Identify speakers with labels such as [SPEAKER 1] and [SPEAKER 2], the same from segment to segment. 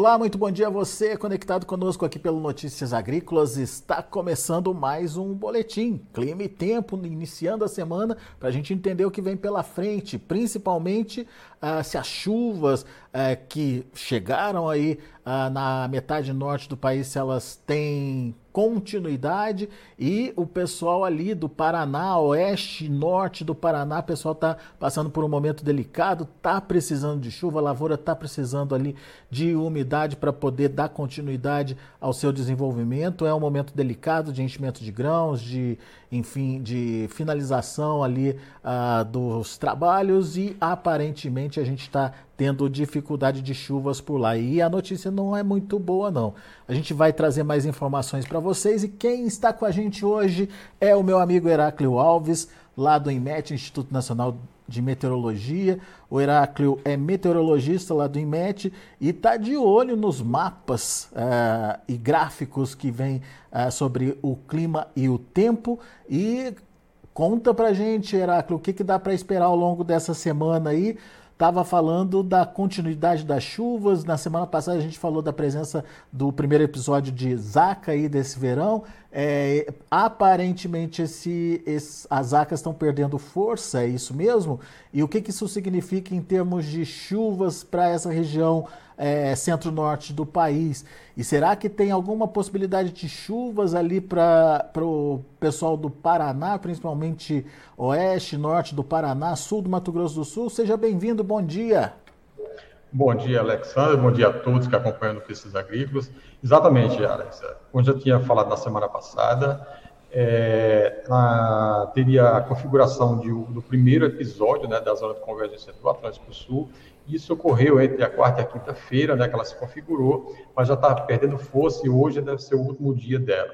[SPEAKER 1] Olá, muito bom dia a você conectado conosco aqui pelo Notícias Agrícolas. Está começando mais um boletim Clima e Tempo, iniciando a semana para a gente entender o que vem pela frente, principalmente uh, se as chuvas uh, que chegaram aí uh, na metade norte do país, se elas têm continuidade e o pessoal ali do Paraná, oeste, norte do Paraná, o pessoal está passando por um momento delicado, está precisando de chuva, a lavoura está precisando ali de umidade para poder dar continuidade ao seu desenvolvimento. É um momento delicado de enchimento de grãos, de enfim, de finalização ali uh, dos trabalhos e aparentemente a gente está tendo dificuldade de chuvas por lá. E a notícia não é muito boa, não. A gente vai trazer mais informações para vocês e quem está com a gente hoje é o meu amigo Heráclio Alves, lá do IMET, Instituto Nacional de Meteorologia. O Heráclio é meteorologista lá do IMET e está de olho nos mapas uh, e gráficos que vêm uh, sobre o clima e o tempo. E conta para gente, Heráclio, o que, que dá para esperar ao longo dessa semana aí estava falando da continuidade das chuvas. Na semana passada a gente falou da presença do primeiro episódio de Zaca aí desse verão. É, aparentemente esse, esse, as Zacas estão perdendo força, é isso mesmo? E o que, que isso significa em termos de chuvas para essa região é, centro-norte do país? E será que tem alguma possibilidade de chuvas ali para o pessoal do Paraná, principalmente oeste, norte do Paraná, sul do Mato Grosso do Sul? Seja bem-vindo, bom dia.
[SPEAKER 2] Bom dia, Alexandre. Bom dia a todos que acompanham Notícias Agrícolas. Exatamente, Alex. Como já tinha falado na semana passada, é, teria a configuração de, do primeiro episódio né, da zona de convergência do Atlântico Sul. Isso ocorreu entre a quarta e a quinta-feira, né, que ela se configurou, mas já está perdendo força e hoje deve ser o último dia dela.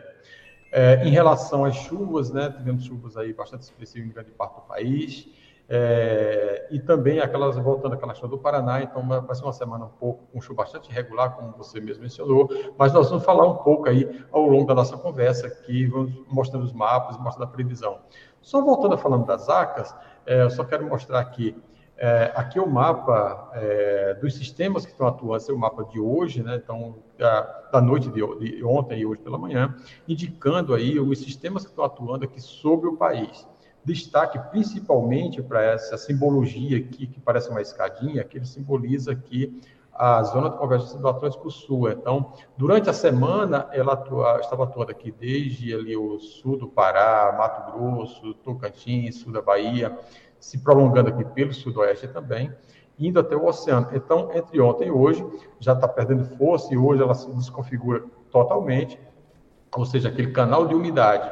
[SPEAKER 2] É, em relação às chuvas, né, tivemos chuvas aí bastante expressivas em grande parte do país. É, e também aquelas, voltando àquela questão do Paraná, então vai ser uma semana um pouco com chuva bastante irregular, como você mesmo mencionou, mas nós vamos falar um pouco aí ao longo da nossa conversa aqui, vamos mostrando os mapas, mostrando a previsão. Só voltando a falando das ACAS, é, eu só quero mostrar aqui, é, aqui é o mapa é, dos sistemas que estão atuando, esse é o mapa de hoje, né, então da, da noite de, de ontem e hoje pela manhã, indicando aí os sistemas que estão atuando aqui sobre o país destaque principalmente para essa simbologia aqui, que parece uma escadinha, que ele simboliza aqui a zona de convergência do Atlântico Sul. Então, durante a semana, ela atua, estava atuando aqui desde ali o sul do Pará, Mato Grosso, Tocantins, sul da Bahia, se prolongando aqui pelo sudoeste também, indo até o oceano. Então, entre ontem e hoje, já está perdendo força e hoje ela se desconfigura totalmente, ou seja, aquele canal de umidade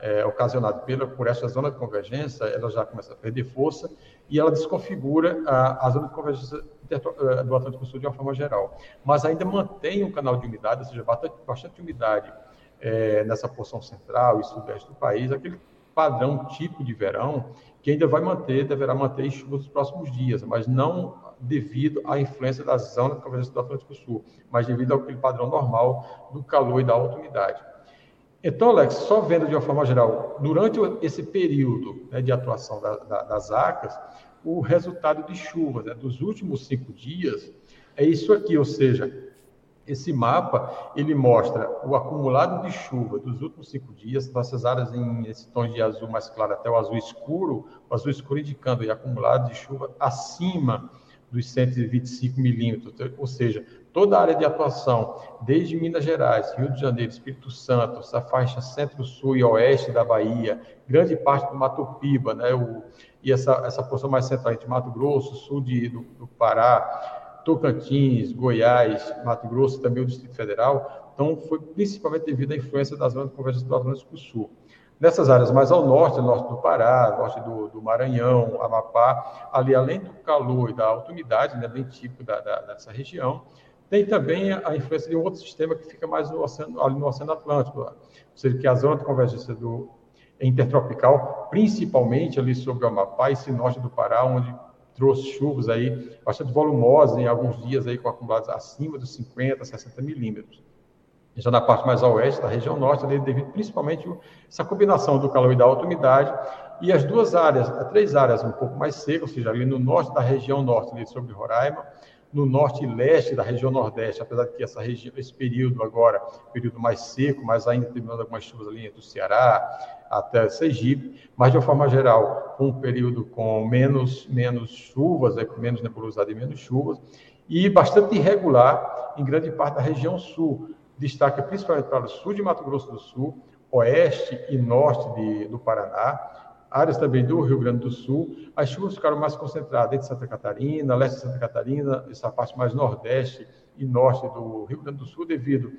[SPEAKER 2] é, ocasionado pela, por essa zona de convergência, ela já começa a perder força e ela desconfigura a, a zona de convergência é, do Atlântico Sul de uma forma geral. Mas ainda mantém um canal de umidade, ou seja, bastante, bastante umidade é, nessa porção central e sudeste do país, aquele padrão tipo de verão que ainda vai manter, deverá manter chuvas nos próximos dias, mas não devido à influência da zona convergência do Atlântico Sul, mas devido ao padrão normal do calor e da alta umidade. Então, Alex, só vendo de uma forma geral, durante esse período né, de atuação da, da, das ACAS, o resultado de chuvas né, dos últimos cinco dias é isso aqui, ou seja, esse mapa ele mostra o acumulado de chuva dos últimos cinco dias, nossas áreas em esse tom de azul mais claro até o azul escuro, o azul escuro indicando o acumulado de chuva acima dos 125 milímetros, ou seja, toda a área de atuação, desde Minas Gerais, Rio de Janeiro, Espírito Santo, essa faixa centro-sul e oeste da Bahia, grande parte do Mato Piba, né, o, e essa, essa porção mais central entre Mato Grosso, sul de, do, do Pará, Tocantins, Goiás, Mato Grosso, também o Distrito Federal. Então, foi principalmente devido à influência das de convergência do Atlântico Sul. Nessas áreas mais ao norte, norte do Pará, norte do, do Maranhão, Amapá, ali além do calor e da alta umidade, né, bem típico da, da, dessa região, tem também a influência de um outro sistema que fica mais no oceano, ali no Oceano Atlântico, ou seja, que é a zona de convergência do intertropical, principalmente ali sobre o Amapá e norte do Pará, onde trouxe chuvas aí bastante volumosas em alguns dias aí com acumulados acima dos 50, 60 milímetros. Já na parte mais a oeste da região norte, devido principalmente a essa combinação do calor e da alta umidade, e as duas áreas, três áreas um pouco mais secas, ou seja, ali no norte da região norte, ali sobre Roraima, no norte e leste da região nordeste, apesar de que essa região, esse período agora, período mais seco, mas ainda terminando algumas chuvas ali entre o Ceará até Sergipe, mas de uma forma geral, um período com menos, menos chuvas, né, com menos nebulosidade e menos chuvas, e bastante irregular em grande parte da região sul. Destaca principalmente para o sul de Mato Grosso do Sul, oeste e norte de, do Paraná, áreas também do Rio Grande do Sul. As chuvas ficaram mais concentradas entre Santa Catarina, leste de Santa Catarina, essa parte mais nordeste e norte do Rio Grande do Sul, devido,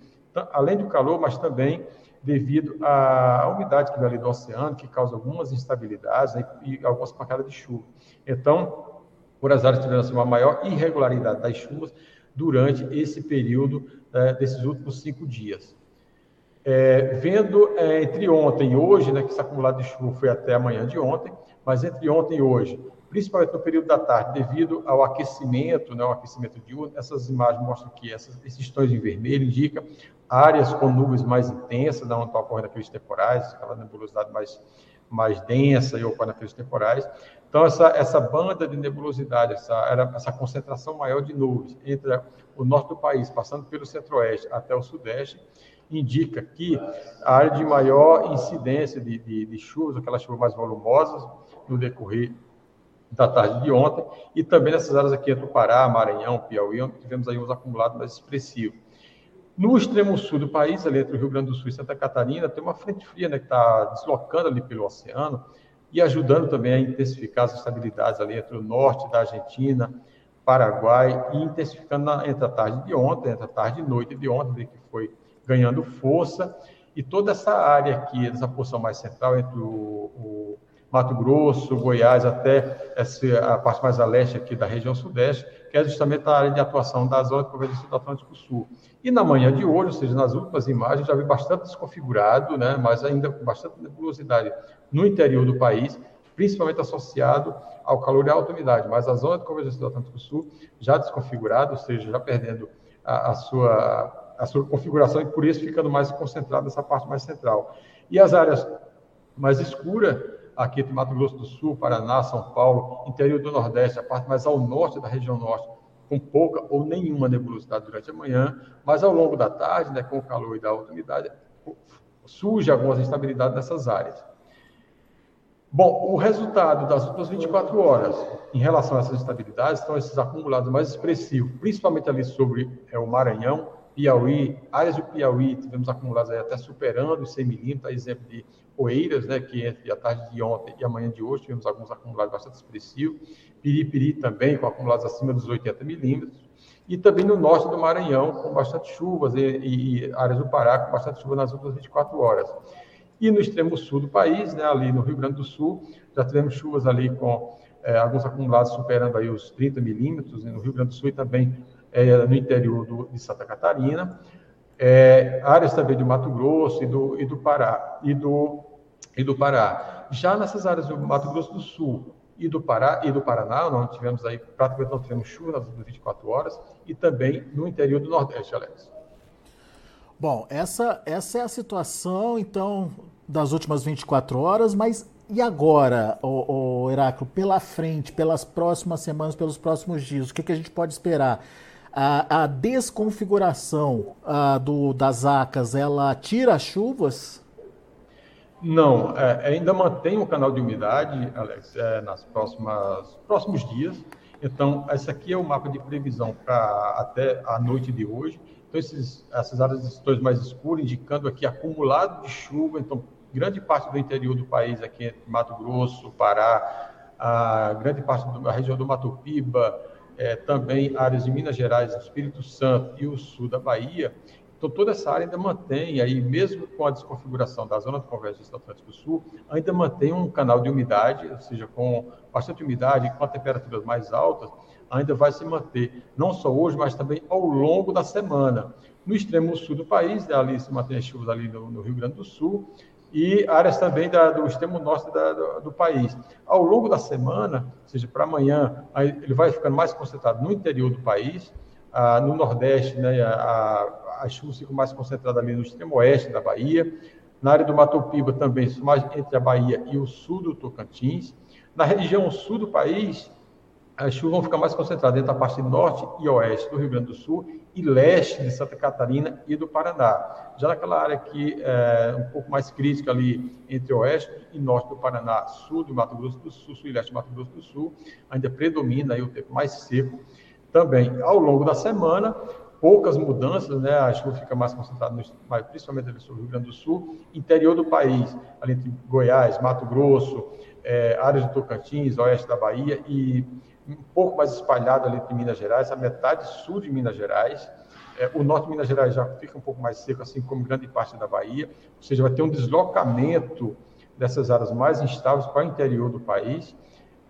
[SPEAKER 2] além do calor, mas também devido à umidade que vem ali do oceano, que causa algumas instabilidades né, e algumas pancadas de chuva. Então, por as áreas tiveram assim, uma maior irregularidade das chuvas durante esse período é, desses últimos cinco dias. É, vendo é, entre ontem e hoje, né, que esse acumulado de chuva foi até amanhã de ontem, mas entre ontem e hoje, principalmente no período da tarde, devido ao aquecimento, né, aquecimento diurno, essas imagens mostram que essas, esses tons em vermelho indicam áreas com nuvens mais intensas, onde estão ocorrendo aqueles temporais, aquela nebulosidade mais, mais densa e ocorre naqueles temporais. Então, essa, essa banda de nebulosidade, essa, essa concentração maior de nuvens entre o norte do país, passando pelo centro-oeste até o sudeste, indica que a área de maior incidência de, de, de chuvas, aquelas chuvas mais volumosas, no decorrer da tarde de ontem, e também nessas áreas aqui entre o Pará, Maranhão, Piauí, onde tivemos aí uns acumulados mais expressivos. No extremo sul do país, ali entre o Rio Grande do Sul e Santa Catarina, tem uma frente fria né, que está deslocando ali pelo oceano e ajudando também a intensificar as estabilidades ali entre o norte da Argentina, Paraguai, e intensificando na, entre a tarde de ontem, entre a tarde e noite de ontem, que foi ganhando força, e toda essa área aqui, essa porção mais central, entre o, o Mato Grosso, Goiás, até essa, a parte mais a leste aqui da região sudeste, que é justamente a área de atuação da zona de convergência do Atlântico Sul. E na manhã de hoje, ou seja, nas últimas imagens, já vi bastante desconfigurado, né, mas ainda com bastante nebulosidade no interior do país, principalmente associado ao calor e à umidade, mas a zona de convergência do Atlântico Sul já desconfigurada, ou seja, já perdendo a, a sua a sua configuração e por isso ficando mais concentrado nessa parte mais central. E as áreas mais escuras, aqui de Mato Grosso do Sul, Paraná, São Paulo, interior do Nordeste, a parte mais ao norte da região norte, com pouca ou nenhuma nebulosidade durante a manhã, mas ao longo da tarde, né, com o calor e da alta umidade, surge algumas instabilidades nessas áreas. Bom, o resultado das últimas 24 horas em relação a essas instabilidades estão esses acumulados mais expressivos, principalmente ali sobre é, o Maranhão, Piauí, áreas do Piauí, tivemos acumulados até superando os 100 milímetros, exemplo de Oeiras, né, que entre a tarde de ontem e a manhã de hoje tivemos alguns acumulados bastante expressivos, Piripiri também com acumulados acima dos 80 milímetros, e também no norte do Maranhão com bastante chuvas e, e, e áreas do Pará com bastante chuva nas últimas 24 horas. E no extremo sul do país, né, ali no Rio Grande do Sul, já tivemos chuvas ali com é, alguns acumulados superando aí os 30 milímetros, né, no Rio Grande do Sul e também é, no interior do, de Santa Catarina, é, áreas também do Mato Grosso e do, e do Pará e do, e do Pará. Já nessas áreas do Mato Grosso do Sul e do Pará e do Paraná, nós tivemos aí praticamente não tivemos chuva nas últimas 24 horas e também no interior do Nordeste, Alex.
[SPEAKER 1] Bom, essa, essa é a situação, então, das últimas 24 horas, mas e agora, o, o pela frente, pelas próximas semanas, pelos próximos dias, o que, que a gente pode esperar? A, a desconfiguração a, do, das ACAS, ela tira as chuvas?
[SPEAKER 2] Não, é, ainda mantém o canal de umidade, Alex, é, nas próximas próximos dias. Então, esse aqui é o mapa de previsão para até a noite de hoje. Então, esses, essas áreas setores mais escuras, indicando aqui acumulado de chuva. Então, grande parte do interior do país, aqui Mato Grosso, Pará, a grande parte da região do Mato Piba, é, também áreas de Minas Gerais, Espírito Santo e o sul da Bahia. Então, toda essa área ainda mantém, aí, mesmo com a desconfiguração da zona de convergência do Atlântico Sul, ainda mantém um canal de umidade, ou seja, com bastante umidade, com temperaturas mais altas, ainda vai se manter, não só hoje, mas também ao longo da semana. No extremo sul do país, né, ali se mantém as chuvas ali no, no Rio Grande do Sul, e áreas também da, do extremo norte da, do, do, país. Ao longo da semana, ou seja, para amanhã, ele vai ficando mais concentrado no interior do país, ah, no nordeste, né, a, as chuvas ficam mais concentradas ali no extremo oeste da Bahia, na área do Mato Piba também, mais entre a Bahia e o sul do Tocantins. Na região sul do país, as chuvas vão ficar mais concentradas dentro da parte norte e oeste do Rio Grande do Sul e leste de Santa Catarina e do Paraná. Já naquela área que é um pouco mais crítica ali entre oeste e norte do Paraná, sul do Mato Grosso do Sul, sul e leste do Mato Grosso do Sul, ainda predomina aí o tempo mais seco. Também, ao longo da semana, poucas mudanças, né? A chuva fica mais concentrada, no, principalmente ali sobre o Rio Grande do Sul, interior do país, ali entre Goiás, Mato Grosso, é, áreas do Tocantins, oeste da Bahia e um pouco mais espalhado ali em Minas Gerais, a metade sul de Minas Gerais. É, o norte de Minas Gerais já fica um pouco mais seco, assim como grande parte da Bahia, ou seja, vai ter um deslocamento dessas áreas mais instáveis para o interior do país,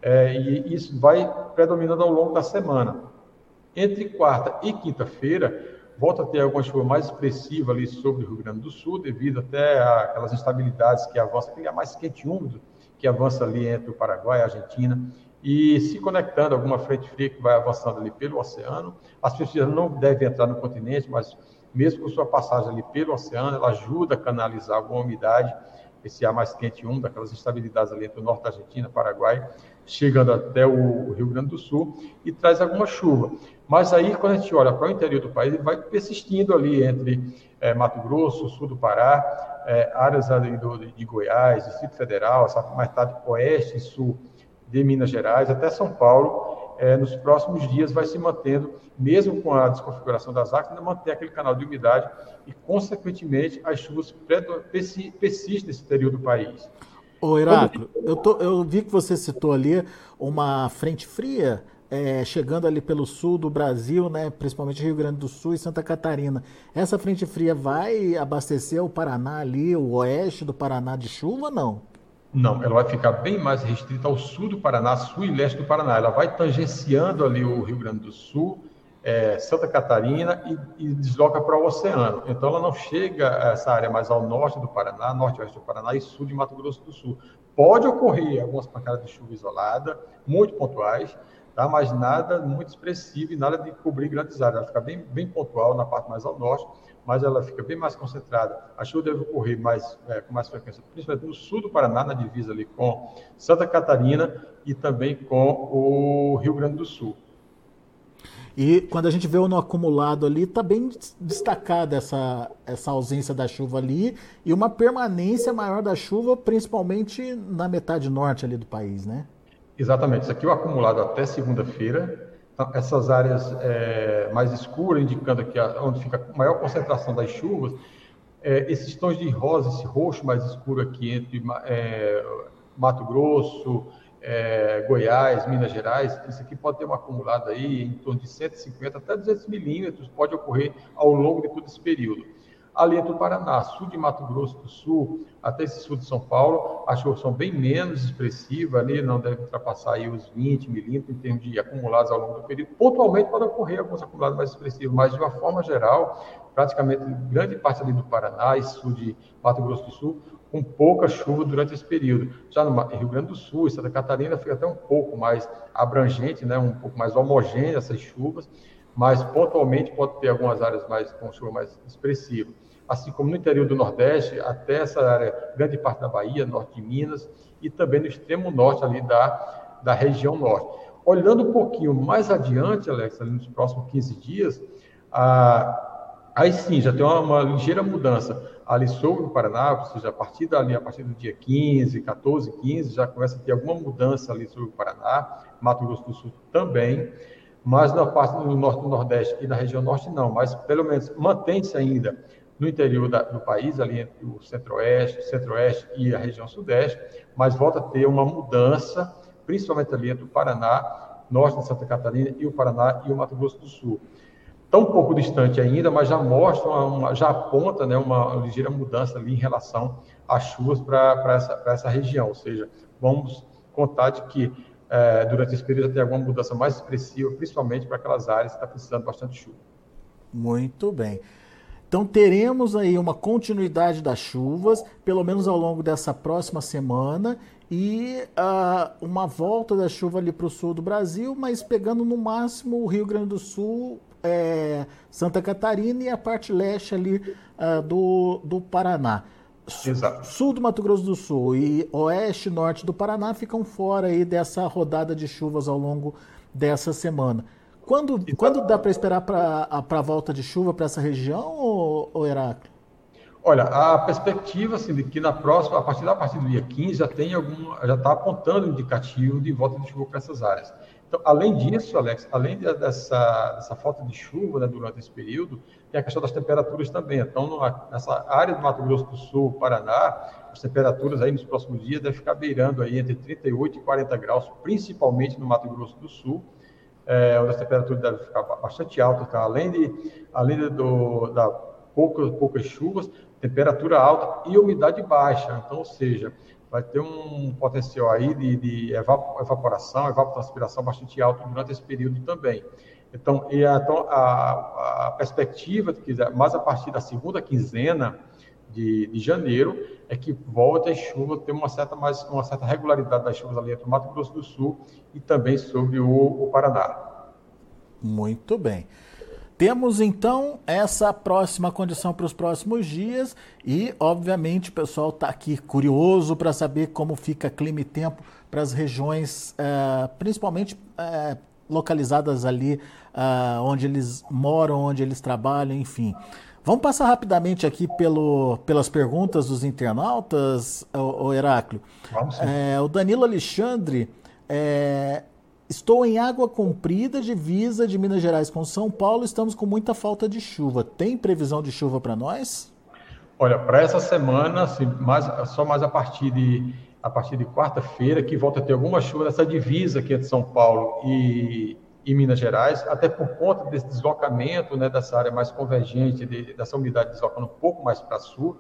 [SPEAKER 2] é, e isso vai predominando ao longo da semana. Entre quarta e quinta-feira, volta a ter alguma chuva mais expressiva ali sobre o Rio Grande do Sul, devido até aquelas instabilidades que avançam, aquele é mais quente e úmido que avança ali entre o Paraguai e a Argentina, e se conectando a alguma frente fria que vai avançando ali pelo oceano. As pessoas não devem entrar no continente, mas mesmo com sua passagem ali pelo oceano, ela ajuda a canalizar alguma umidade, esse ar mais quente e úmido, aquelas instabilidades ali entre o norte da Argentina, Paraguai, chegando até o Rio Grande do Sul e traz alguma chuva. Mas aí, quando a gente olha para o interior do país, ele vai persistindo ali entre é, Mato Grosso, sul do Pará, é, áreas ali do, de Goiás, Distrito Federal, essa mais tarde oeste e sul de Minas Gerais até São Paulo, é, nos próximos dias vai se mantendo, mesmo com a desconfiguração das águas, ainda manter aquele canal de umidade e, consequentemente, as chuvas persistem nesse interior do país.
[SPEAKER 1] Ô, Heráclio, eu, tô, eu vi que você citou ali uma frente fria é, chegando ali pelo sul do Brasil, né, principalmente Rio Grande do Sul e Santa Catarina. Essa frente fria vai abastecer o Paraná ali, o oeste do Paraná de chuva, não?
[SPEAKER 2] Não, ela vai ficar bem mais restrita ao sul do Paraná, sul e leste do Paraná. Ela vai tangenciando ali o Rio Grande do Sul, é, Santa Catarina e, e desloca para o oceano. Então, ela não chega a essa área mais ao norte do Paraná, norte-oeste do Paraná e sul de Mato Grosso do Sul. Pode ocorrer algumas pancadas de chuva isolada, muito pontuais, tá? mas nada muito expressivo e nada de cobrir grandes áreas. Ela fica bem, bem pontual na parte mais ao norte mas ela fica bem mais concentrada. A chuva deve ocorrer mais, é, com mais frequência, principalmente no sul do Paraná, na divisa ali com Santa Catarina e também com o Rio Grande do Sul.
[SPEAKER 1] E quando a gente vê o no acumulado ali, está bem destacada essa, essa ausência da chuva ali e uma permanência maior da chuva, principalmente na metade norte ali do país, né?
[SPEAKER 2] Exatamente. Isso aqui é o acumulado até segunda-feira. Então, essas áreas é, mais escuras, indicando aqui onde fica a maior concentração das chuvas, é, esses tons de rosa, esse roxo mais escuro aqui entre é, Mato Grosso, é, Goiás, Minas Gerais, isso aqui pode ter uma acumulada aí em torno de 150 até 200 milímetros, pode ocorrer ao longo de todo esse período ali entre o Paraná, sul de Mato Grosso do Sul, até esse sul de São Paulo, as chuvas são bem menos expressivas, ali não deve ultrapassar aí os 20 milímetros em termos de acumulados ao longo do período. Pontualmente pode ocorrer alguns acumulados mais expressivos, mas de uma forma geral, praticamente grande parte ali do Paraná e sul de Mato Grosso do Sul, com pouca chuva durante esse período. Já no Rio Grande do Sul Santa Catarina fica até um pouco mais abrangente, né, um pouco mais homogênea essas chuvas, mas pontualmente pode ter algumas áreas mais com chuva mais expressiva assim como no interior do Nordeste, até essa área, grande parte da Bahia, norte de Minas, e também no extremo norte ali da, da região norte. Olhando um pouquinho mais adiante, Alex, nos próximos 15 dias, a, aí sim, já tem uma, uma, ligeira mudança ali sobre o Paraná, ou seja, a partir dali, a partir do dia 15, 14, 15, já começa a ter alguma mudança ali sobre o Paraná, Mato Grosso do Sul também, mas na parte do norte do Nordeste e na região norte não, mas pelo menos mantém-se ainda no interior da, do país, ali entre o centro-oeste, centro-oeste e a região sudeste, mas volta a ter uma mudança, principalmente ali entre o Paraná, norte de Santa Catarina e o Paraná e o Mato Grosso do Sul. Está um pouco distante ainda, mas já mostra, uma, já aponta né, uma ligeira mudança ali em relação às chuvas para essa, essa região, ou seja, vamos contar de que é, durante esse período tem alguma mudança mais expressiva, principalmente para aquelas áreas que estão tá precisando bastante chuva.
[SPEAKER 1] Muito bem. Então teremos aí uma continuidade das chuvas, pelo menos ao longo dessa próxima semana, e uh, uma volta da chuva ali para o sul do Brasil, mas pegando no máximo o Rio Grande do Sul, é, Santa Catarina e a parte leste ali uh, do, do Paraná.
[SPEAKER 2] Exato.
[SPEAKER 1] Sul do Mato Grosso do Sul e oeste e norte do Paraná ficam fora aí dessa rodada de chuvas ao longo dessa semana. Quando, quando dá para esperar para a volta de chuva para essa região, ou, ou Heráclito?
[SPEAKER 2] Olha, a perspectiva assim, de que na próxima, a partir da partir do dia 15, já tem algum, já está apontando indicativo de volta de chuva para essas áreas. Então, além disso, Alex, além dessa, dessa falta de chuva né, durante esse período, tem a questão das temperaturas também. Então, nessa área do Mato Grosso do Sul, Paraná, as temperaturas aí nos próximos dias devem ficar beirando aí entre 38 e 40 graus, principalmente no Mato Grosso do Sul, é, onde as temperaturas devem ficar bastante altas, tá? além, de, além do, da poucas, poucas chuvas, temperatura alta e umidade baixa. Então, ou seja, vai ter um potencial aí de, de evaporação, evapotranspiração bastante alto durante esse período também. Então, e a, então, a, a perspectiva, mais a partir da segunda quinzena de, de janeiro, é que volta a chuva, ter uma certa, mais, uma certa regularidade das chuvas ali entre o Mato Grosso do Sul e também sobre o, o Paraná.
[SPEAKER 1] Muito bem. Temos então essa próxima condição para os próximos dias e, obviamente, o pessoal está aqui curioso para saber como fica clima e tempo para as regiões, é, principalmente é, localizadas ali é, onde eles moram, onde eles trabalham, enfim. Vamos passar rapidamente aqui pelo, pelas perguntas dos internautas, o, o Heráclio. Vamos sim. o Danilo Alexandre Estou em Água Comprida, divisa de Minas Gerais com São Paulo. Estamos com muita falta de chuva. Tem previsão de chuva para nós?
[SPEAKER 2] Olha, para essa semana, assim, mais, só mais a partir de a partir de quarta-feira que volta a ter alguma chuva nessa divisa aqui entre São Paulo e, e Minas Gerais, até por conta desse deslocamento, né, dessa área mais convergente, de, dessa umidade deslocando um pouco mais para sul.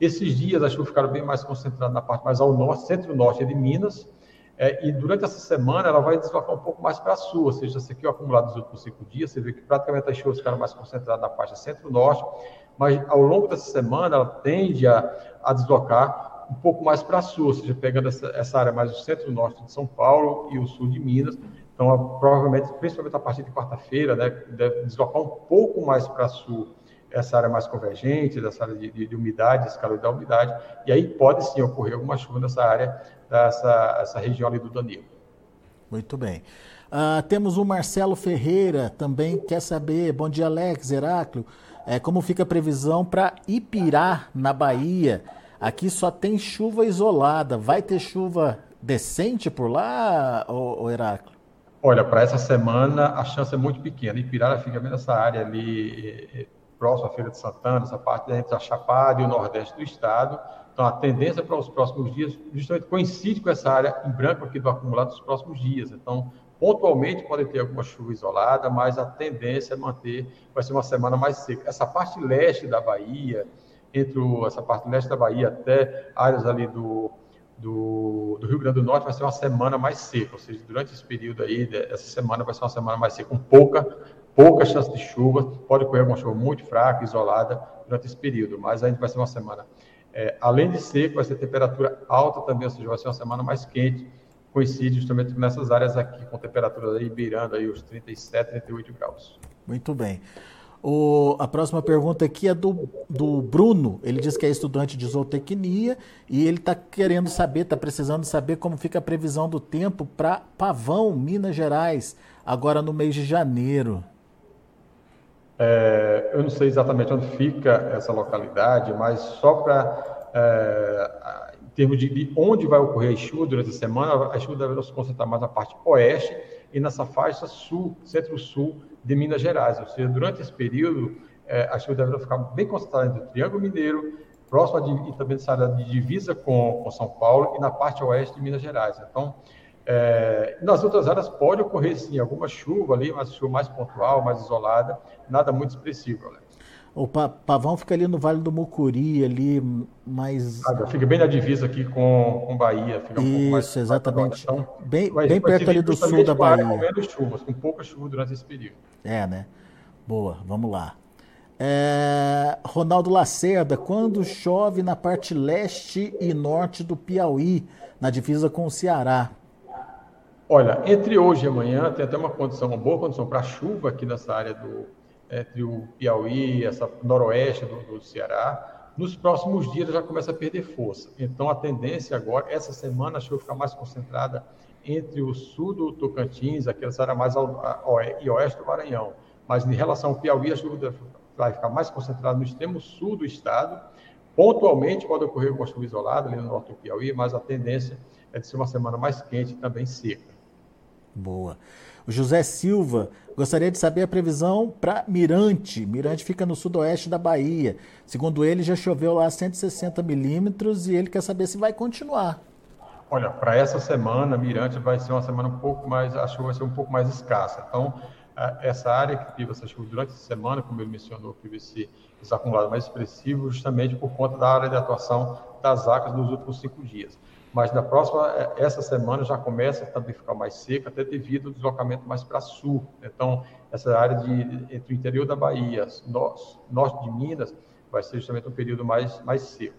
[SPEAKER 2] Esses dias as chuvas ficaram bem mais concentradas na parte mais ao norte, centro-norte de Minas, é, e durante essa semana ela vai deslocar um pouco mais para sul, ou seja, esse aqui é o acumulado dos últimos cinco dias, você vê que praticamente as chuvas ficaram mais concentradas na faixa centro-norte, mas ao longo dessa semana ela tende a, a deslocar um pouco mais para sul, ou seja, pegando essa, essa área mais do centro-norte de São Paulo e o sul de Minas. Então, provavelmente, principalmente a partir de quarta-feira, né, deve deslocar um pouco mais para sul essa área mais convergente, dessa área de, de, de umidade, escala da umidade, e aí pode sim ocorrer alguma chuva nessa área, dessa essa região ali do Danilo.
[SPEAKER 1] Muito bem. Uh, temos o Marcelo Ferreira também quer saber, bom dia Alex, Heráclio, é, como fica a previsão para Ipirá, na Bahia? Aqui só tem chuva isolada, vai ter chuva decente por lá, ô, ô Heráclio?
[SPEAKER 2] Olha, para essa semana a chance é muito pequena. Ipirá fica bem nessa área ali próximo à Feira de Santana, essa parte entre a Chapada e o Nordeste do Estado. Então, a tendência para os próximos dias justamente coincide com essa área em branco aqui do acumulado dos próximos dias. Então, pontualmente pode ter alguma chuva isolada, mas a tendência é manter, vai ser uma semana mais seca. Essa parte leste da Bahia, entre o, essa parte leste da Bahia até áreas ali do, do, do, Rio Grande do Norte vai ser uma semana mais seca, ou seja, durante esse período aí, essa semana vai ser uma semana mais seca, com pouca pouca chance de chuva, pode ocorrer alguma chuva muito fraca, isolada durante esse período, mas ainda vai ser uma semana, é, além de seco, vai ser temperatura alta também, ou seja, vai ser uma semana mais quente, coincide justamente nessas áreas aqui, com temperaturas aí beirando aí os 37, 38 graus.
[SPEAKER 1] Muito bem. O, a próxima pergunta aqui é do, do Bruno. Ele diz que é estudante de zootecnia e ele está querendo saber, está precisando saber como fica a previsão do tempo para Pavão, Minas Gerais, agora no mês de janeiro.
[SPEAKER 2] É, eu não sei exatamente onde fica essa localidade, mas só para, é, em termos de, de, onde vai ocorrer a chuva durante a semana, a chuva deve se concentrar mais na parte oeste e nessa faixa sul, centro-sul de Minas Gerais. Ou seja, durante esse período, é, a chuva deve ficar bem concentrada entre o Triângulo Mineiro, próxima de, e também nessa área de divisa com, com São Paulo e na parte oeste de Minas Gerais. Então, é, nas outras áreas pode ocorrer sim alguma chuva ali, mas chuva mais pontual, mais isolada, nada muito expressivo, Alex.
[SPEAKER 1] O Pavão fica ali no Vale do Mucuri, ali mais.
[SPEAKER 2] Ah, fica bem na divisa aqui com, com Bahia. Fica
[SPEAKER 1] um Isso, mais exatamente. Então, bem, bem perto ali do sul da Bahia. Com
[SPEAKER 2] menos chuvas, com pouca chuva durante esse período.
[SPEAKER 1] É, né? Boa, vamos lá. É, Ronaldo Lacerda, quando chove na parte leste e norte do Piauí, na divisa com o Ceará,
[SPEAKER 2] Olha, entre hoje e amanhã tem até uma condição, uma boa condição para chuva aqui nessa área do entre o Piauí, essa noroeste do, do Ceará. Nos próximos dias já começa a perder força. Então a tendência agora, essa semana, a chuva ficar mais concentrada entre o sul do Tocantins, aquela área mais ao, e oeste do Maranhão. Mas em relação ao Piauí, a chuva vai ficar mais concentrada no extremo sul do estado. Pontualmente pode ocorrer uma chuva isolada ali no norte do Piauí, mas a tendência é de ser uma semana mais quente e também seca.
[SPEAKER 1] Boa. O José Silva gostaria de saber a previsão para Mirante. Mirante fica no sudoeste da Bahia. Segundo ele, já choveu lá 160 milímetros e ele quer saber se vai continuar.
[SPEAKER 2] Olha, para essa semana, Mirante vai ser uma semana um pouco mais, a chuva vai ser um pouco mais escassa. Então, essa área que teve essa chuva durante a semana, como ele mencionou, teve esse, esse acumulado mais expressivo, justamente por conta da área de atuação das ACAS nos últimos cinco dias. Mas na próxima, é, essa semana já começa a também ficar mais seca, até devido ao deslocamento mais para sul. Então, essa área de, entre o interior da Bahia, norte, norte de Minas, vai ser justamente um período mais, mais seco.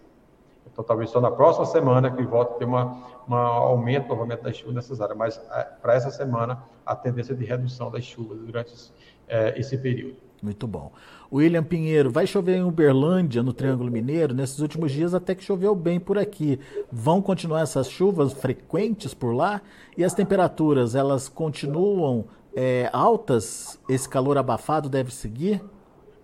[SPEAKER 2] Então, talvez só na próxima semana que volta a ter um aumento novamente das chuvas nessas áreas. Mas é, para essa semana, a tendência de redução das chuvas durante é, esse período.
[SPEAKER 1] Muito bom. William Pinheiro, vai chover em Uberlândia, no Triângulo Mineiro? Nesses últimos dias até que choveu bem por aqui. Vão continuar essas chuvas frequentes por lá? E as temperaturas, elas continuam é, altas? Esse calor abafado deve seguir?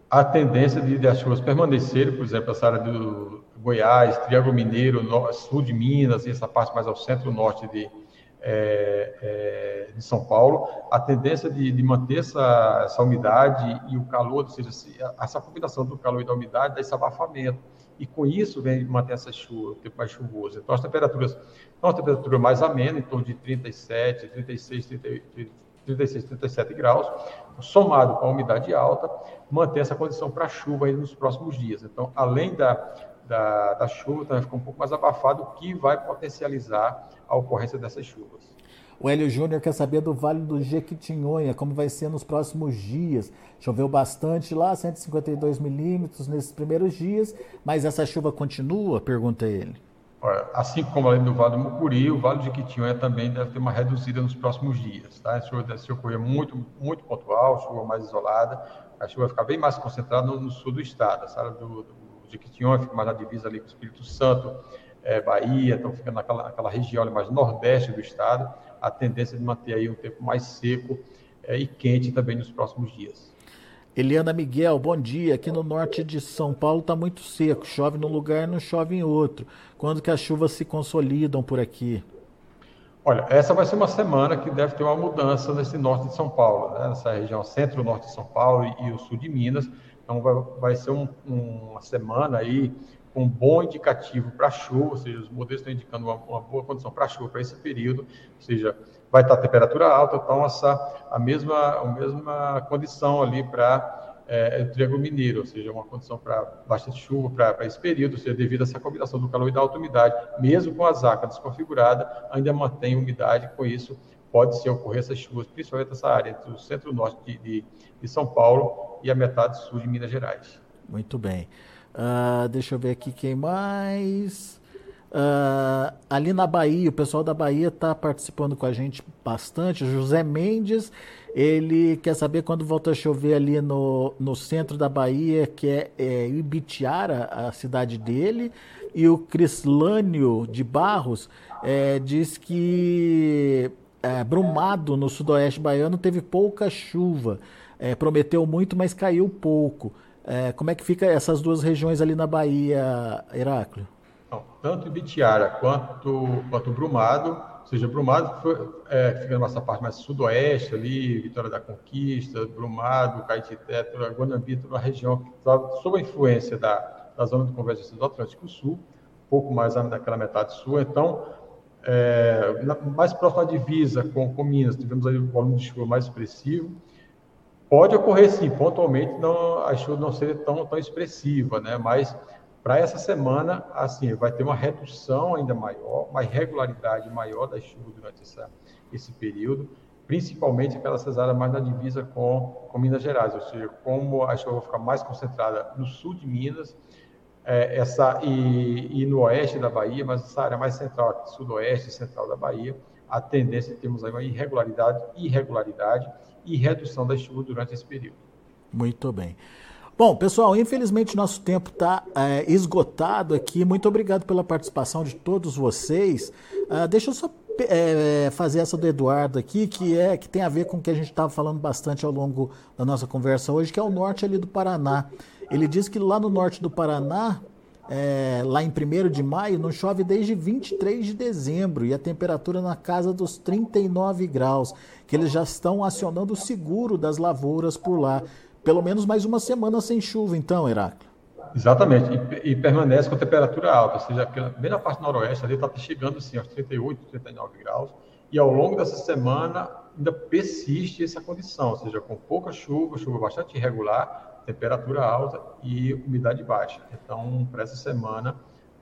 [SPEAKER 2] A tendência de, de as chuvas permanecerem, por exemplo, essa área do Goiás, Triângulo Mineiro, no, sul de Minas, essa parte mais ao centro-norte de, é, é, de São Paulo, a tendência de, de, manter essa, essa umidade e o calor, ou seja, essa combinação do calor e da umidade dá esse abafamento. E com isso vem manter essa chuva, o tempo mais chuvoso. Então as temperaturas, uma temperatura mais amena, em torno de 37, 36, 30, 36, 37 graus, somado com a umidade alta, mantém essa condição para chuva nos próximos dias. Então, além da, da, da chuva, então vai ficar um pouco mais abafado, o que vai potencializar a ocorrência dessas chuvas.
[SPEAKER 1] O Hélio Júnior quer saber do Vale do Jequitinhonha, como vai ser nos próximos dias. Choveu bastante lá, 152 milímetros nesses primeiros dias, mas essa chuva continua? Pergunta ele.
[SPEAKER 2] Assim como além do Vale do Mucuri, o Vale do Jequitinhonha também deve ter uma reduzida nos próximos dias. Tá? A chuva deve se ocorrer muito, muito pontual, chuva mais isolada. A chuva vai ficar bem mais concentrada no, no sul do estado. A área do, do Jequitinhonha fica mais na divisa ali com o Espírito Santo, é, Bahia, então fica naquela, região mais nordeste do estado, a tendência de manter aí um tempo mais seco é, e quente também nos próximos dias.
[SPEAKER 1] Eliana Miguel, bom dia. Aqui no norte de São Paulo está muito seco. Chove num lugar, não chove em outro. Quando que as chuvas se consolidam por aqui?
[SPEAKER 2] Olha, essa vai ser uma semana que deve ter uma mudança nesse norte de São Paulo, né? nessa região centro-norte de São Paulo e, e, o sul de Minas. Então vai, vai ser um, um, uma semana aí um bom indicativo para chuva, ou seja, os modelos estão indicando uma, uma boa condição para chuva para esse período, ou seja, vai estar a temperatura alta, então essa a mesma a mesma condição ali para é, o Triângulo Mineiro, ou seja, uma condição para bastante chuva para esse período, ou seja, devido a essa combinação do calor e da alta umidade, mesmo com a zaca desconfigurada, ainda mantém umidade, com isso pode se ocorrer essas chuvas, principalmente essa área entre o centro-norte de, de, de São Paulo e a metade sul de Minas Gerais.
[SPEAKER 1] Muito bem. Uh, deixa eu ver aqui quem mais. Uh, ali na Bahia, o pessoal da Bahia está participando com a gente bastante. José Mendes, ele quer saber quando volta a chover ali no, no centro da Bahia, que é, é Ibitiara, a cidade dele. E o Crislânio de Barros é, diz que é, Brumado, no sudoeste baiano, teve pouca chuva. É, prometeu muito, mas caiu pouco. É, como é que fica essas duas regiões ali na Bahia, Heráclio?
[SPEAKER 2] Tanto Ibitiara quanto, quanto Brumado, ou seja, Brumado foi, é, fica nessa parte mais sudoeste ali, Vitória da Conquista, Brumado, Caetité, Guanambi, toda a região que estava sob a influência da, da zona de convergência do Atlântico Sul, um pouco mais naquela metade sul, então é, mais próximo à divisa com, com Minas, tivemos aí um volume de chuva mais expressivo, Pode ocorrer sim, pontualmente não, a chuva não seria tão, tão expressiva, né? Mas para essa semana, assim, vai ter uma redução ainda maior, uma irregularidade maior das chuvas durante essa, esse período, principalmente aquelas áreas mais na divisa com, com Minas Gerais, ou seja, como a chuva vai ficar mais concentrada no sul de Minas, é, essa e, e, no oeste da Bahia, mas essa área mais central, sudoeste e central da Bahia, a tendência termos aí uma irregularidade, irregularidade e redução da chuva durante esse período.
[SPEAKER 1] Muito bem. Bom, pessoal, infelizmente nosso tempo está é, esgotado aqui. Muito obrigado pela participação de todos vocês. Uh, deixa eu só é, fazer essa do Eduardo aqui, que é que tem a ver com o que a gente estava falando bastante ao longo da nossa conversa hoje, que é o norte ali do Paraná. Ele diz que lá no norte do Paraná, é, lá em 1 de maio, não chove desde 23 de dezembro e a temperatura na casa dos 39 graus, que eles já estão acionando o seguro das lavouras por lá. Pelo menos mais uma semana sem chuva, então, Heráclito.
[SPEAKER 2] Exatamente, e, e, permanece com temperatura alta, ou seja, bem na parte noroeste ali está chegando assim, aos 38, 39 graus, e ao longo dessa semana ainda persiste essa condição, ou seja, com pouca chuva, chuva bastante irregular, temperatura alta e umidade baixa. Então, para essa semana,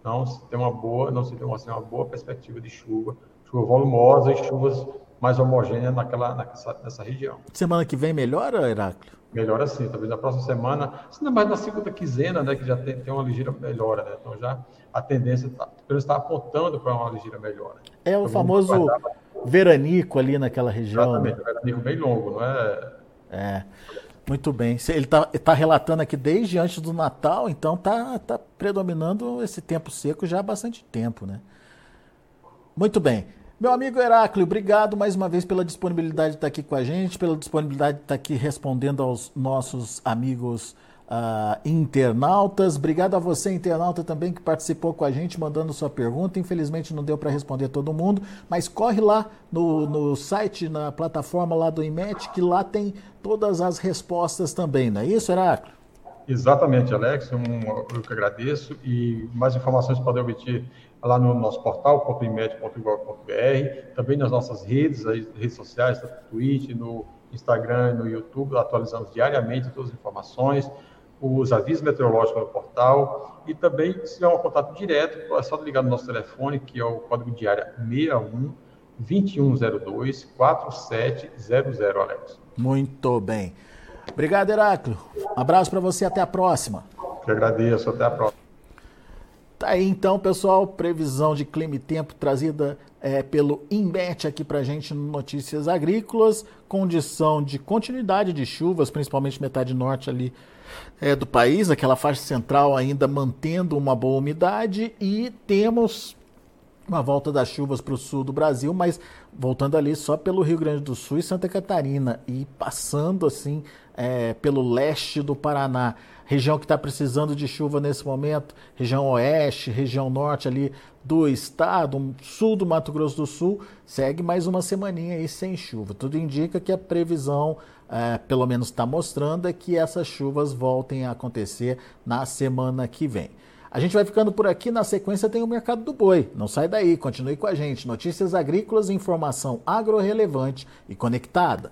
[SPEAKER 2] não se tem uma boa, não se tem uma, assim, uma boa perspectiva de chuva, chuva volumosa e chuvas mais homogêneas naquela, nessa, nessa região.
[SPEAKER 1] Semana que vem melhora, Heráclio?
[SPEAKER 2] Melhora sim, talvez na próxima semana, se não mais na segunda quinzena, né, que já tem, tem uma ligeira melhora, né? Então já a tendência está está apontando para uma ligeira melhora.
[SPEAKER 1] É o então, famoso veranico ali naquela região.
[SPEAKER 2] Exatamente, né? veranico bem longo, não é?
[SPEAKER 1] É. Muito bem. Ele está tá relatando aqui desde antes do Natal, então está tá predominando esse tempo seco já há bastante tempo, né? Muito bem. Meu amigo Heráclio, obrigado mais uma vez pela disponibilidade de estar aqui com a gente, pela disponibilidade de estar aqui respondendo aos nossos amigos uh, internautas. Obrigado a você, internauta, também que participou com a gente, mandando sua pergunta. Infelizmente não deu para responder todo mundo, mas corre lá no, no site, na plataforma lá do IMET, que lá tem todas as respostas também, não é isso, Heráclio?
[SPEAKER 2] Exatamente, Alex. Um, eu que agradeço. E mais informações podem obter lá no nosso portal, popimed.gov.br, também nas nossas redes, as redes sociais, no Twitch, no Instagram, no YouTube, atualizamos diariamente todas as informações, os avisos meteorológicos no portal e também, se tiver um contato direto, é só ligar no nosso telefone, que é o código diário 61 2102 4700, Alex.
[SPEAKER 1] Muito bem. Obrigado, Heráclio. Um abraço para você, até a próxima.
[SPEAKER 2] Que agradeço, até a próxima.
[SPEAKER 1] Tá aí então, pessoal, previsão de clima e tempo trazida é, pelo INBET aqui pra gente no Notícias Agrícolas, condição de continuidade de chuvas, principalmente metade norte ali é, do país, aquela faixa central ainda mantendo uma boa umidade e temos uma volta das chuvas para o sul do Brasil, mas voltando ali só pelo Rio Grande do Sul e Santa Catarina e passando assim é, pelo leste do Paraná região que está precisando de chuva nesse momento, região oeste, região norte ali do estado, sul do Mato Grosso do Sul, segue mais uma semaninha aí sem chuva. Tudo indica que a previsão, é, pelo menos está mostrando, é que essas chuvas voltem a acontecer na semana que vem. A gente vai ficando por aqui, na sequência tem o Mercado do Boi. Não sai daí, continue com a gente. Notícias agrícolas, informação agro-relevante e conectada.